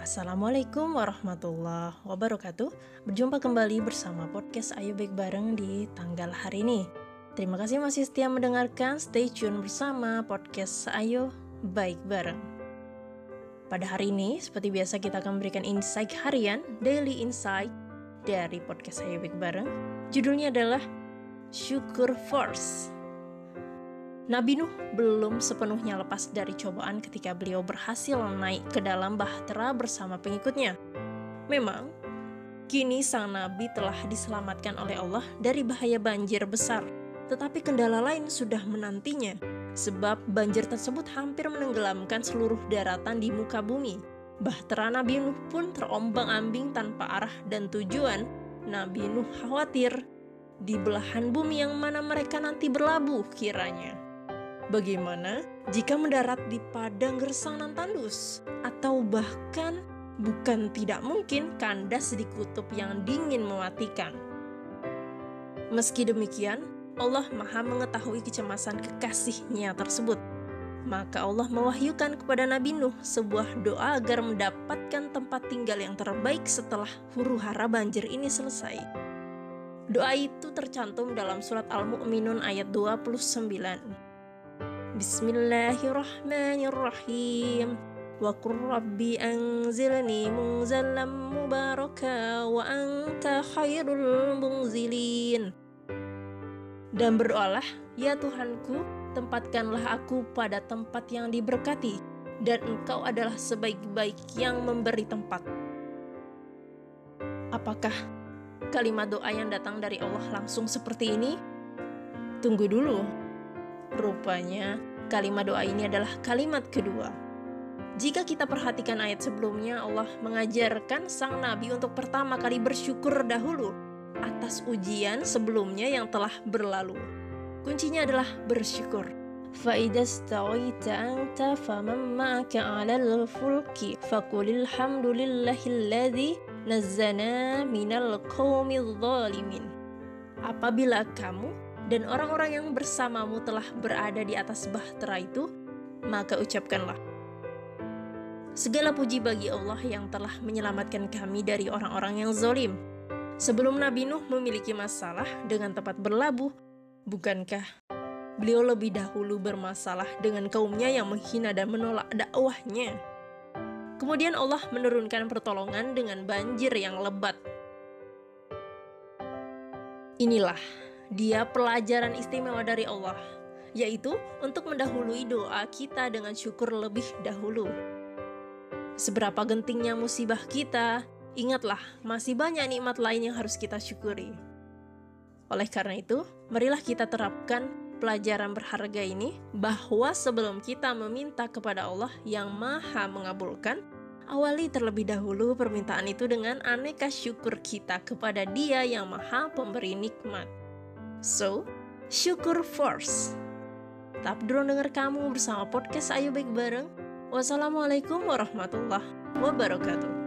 Assalamualaikum warahmatullahi wabarakatuh. Berjumpa kembali bersama podcast Ayo Baik Bareng di tanggal hari ini. Terima kasih masih setia mendengarkan. Stay tune bersama podcast Ayo Baik Bareng. Pada hari ini, seperti biasa kita akan memberikan insight harian Daily Insight dari podcast Ayo Baik Bareng. Judulnya adalah Syukur Force Nabi Nuh belum sepenuhnya lepas dari cobaan ketika beliau berhasil naik ke dalam bahtera bersama pengikutnya. Memang, kini sang nabi telah diselamatkan oleh Allah dari bahaya banjir besar, tetapi kendala lain sudah menantinya, sebab banjir tersebut hampir menenggelamkan seluruh daratan di muka bumi. Bahtera Nabi Nuh pun terombang-ambing tanpa arah dan tujuan. Nabi Nuh khawatir di belahan bumi yang mana mereka nanti berlabuh kiranya. Bagaimana jika mendarat di padang gersang nan tandus? Atau bahkan bukan tidak mungkin kandas di kutub yang dingin mematikan. Meski demikian, Allah maha mengetahui kecemasan kekasihnya tersebut. Maka Allah mewahyukan kepada Nabi Nuh sebuah doa agar mendapatkan tempat tinggal yang terbaik setelah huru hara banjir ini selesai. Doa itu tercantum dalam surat Al-Mu'minun ayat 29. Bismillahirrahmanirrahim. Wa rabbi anzilni munzalam mubaraka wa anta khairul. Dan berdoalah, ya Tuhanku, tempatkanlah aku pada tempat yang diberkati, dan engkau adalah sebaik-baik yang memberi tempat. Apakah kalimat doa yang datang dari Allah langsung seperti ini? Tunggu dulu. Rupanya, Kalimat doa ini adalah kalimat kedua. Jika kita perhatikan ayat sebelumnya, Allah mengajarkan sang nabi untuk pertama kali bersyukur dahulu atas ujian sebelumnya yang telah berlalu. Kuncinya adalah bersyukur. فإذا استويت أنت فمن معك على الفلك فقل الحمد لله الذي نزنا من القوم الظالمين Apabila kamu dan orang-orang yang bersamamu telah berada di atas bahtera itu, maka ucapkanlah, Segala puji bagi Allah yang telah menyelamatkan kami dari orang-orang yang zolim. Sebelum Nabi Nuh memiliki masalah dengan tempat berlabuh, bukankah beliau lebih dahulu bermasalah dengan kaumnya yang menghina dan menolak dakwahnya? Kemudian Allah menurunkan pertolongan dengan banjir yang lebat. Inilah dia pelajaran istimewa dari Allah, yaitu untuk mendahului doa kita dengan syukur lebih dahulu. Seberapa gentingnya musibah kita, ingatlah masih banyak nikmat lain yang harus kita syukuri. Oleh karena itu, marilah kita terapkan pelajaran berharga ini bahwa sebelum kita meminta kepada Allah yang Maha mengabulkan, awali terlebih dahulu permintaan itu dengan aneka syukur kita kepada Dia yang Maha Pemberi nikmat. So, syukur force. Tetap drone denger kamu bersama podcast Ayo Baik Bareng. Wassalamualaikum warahmatullahi wabarakatuh.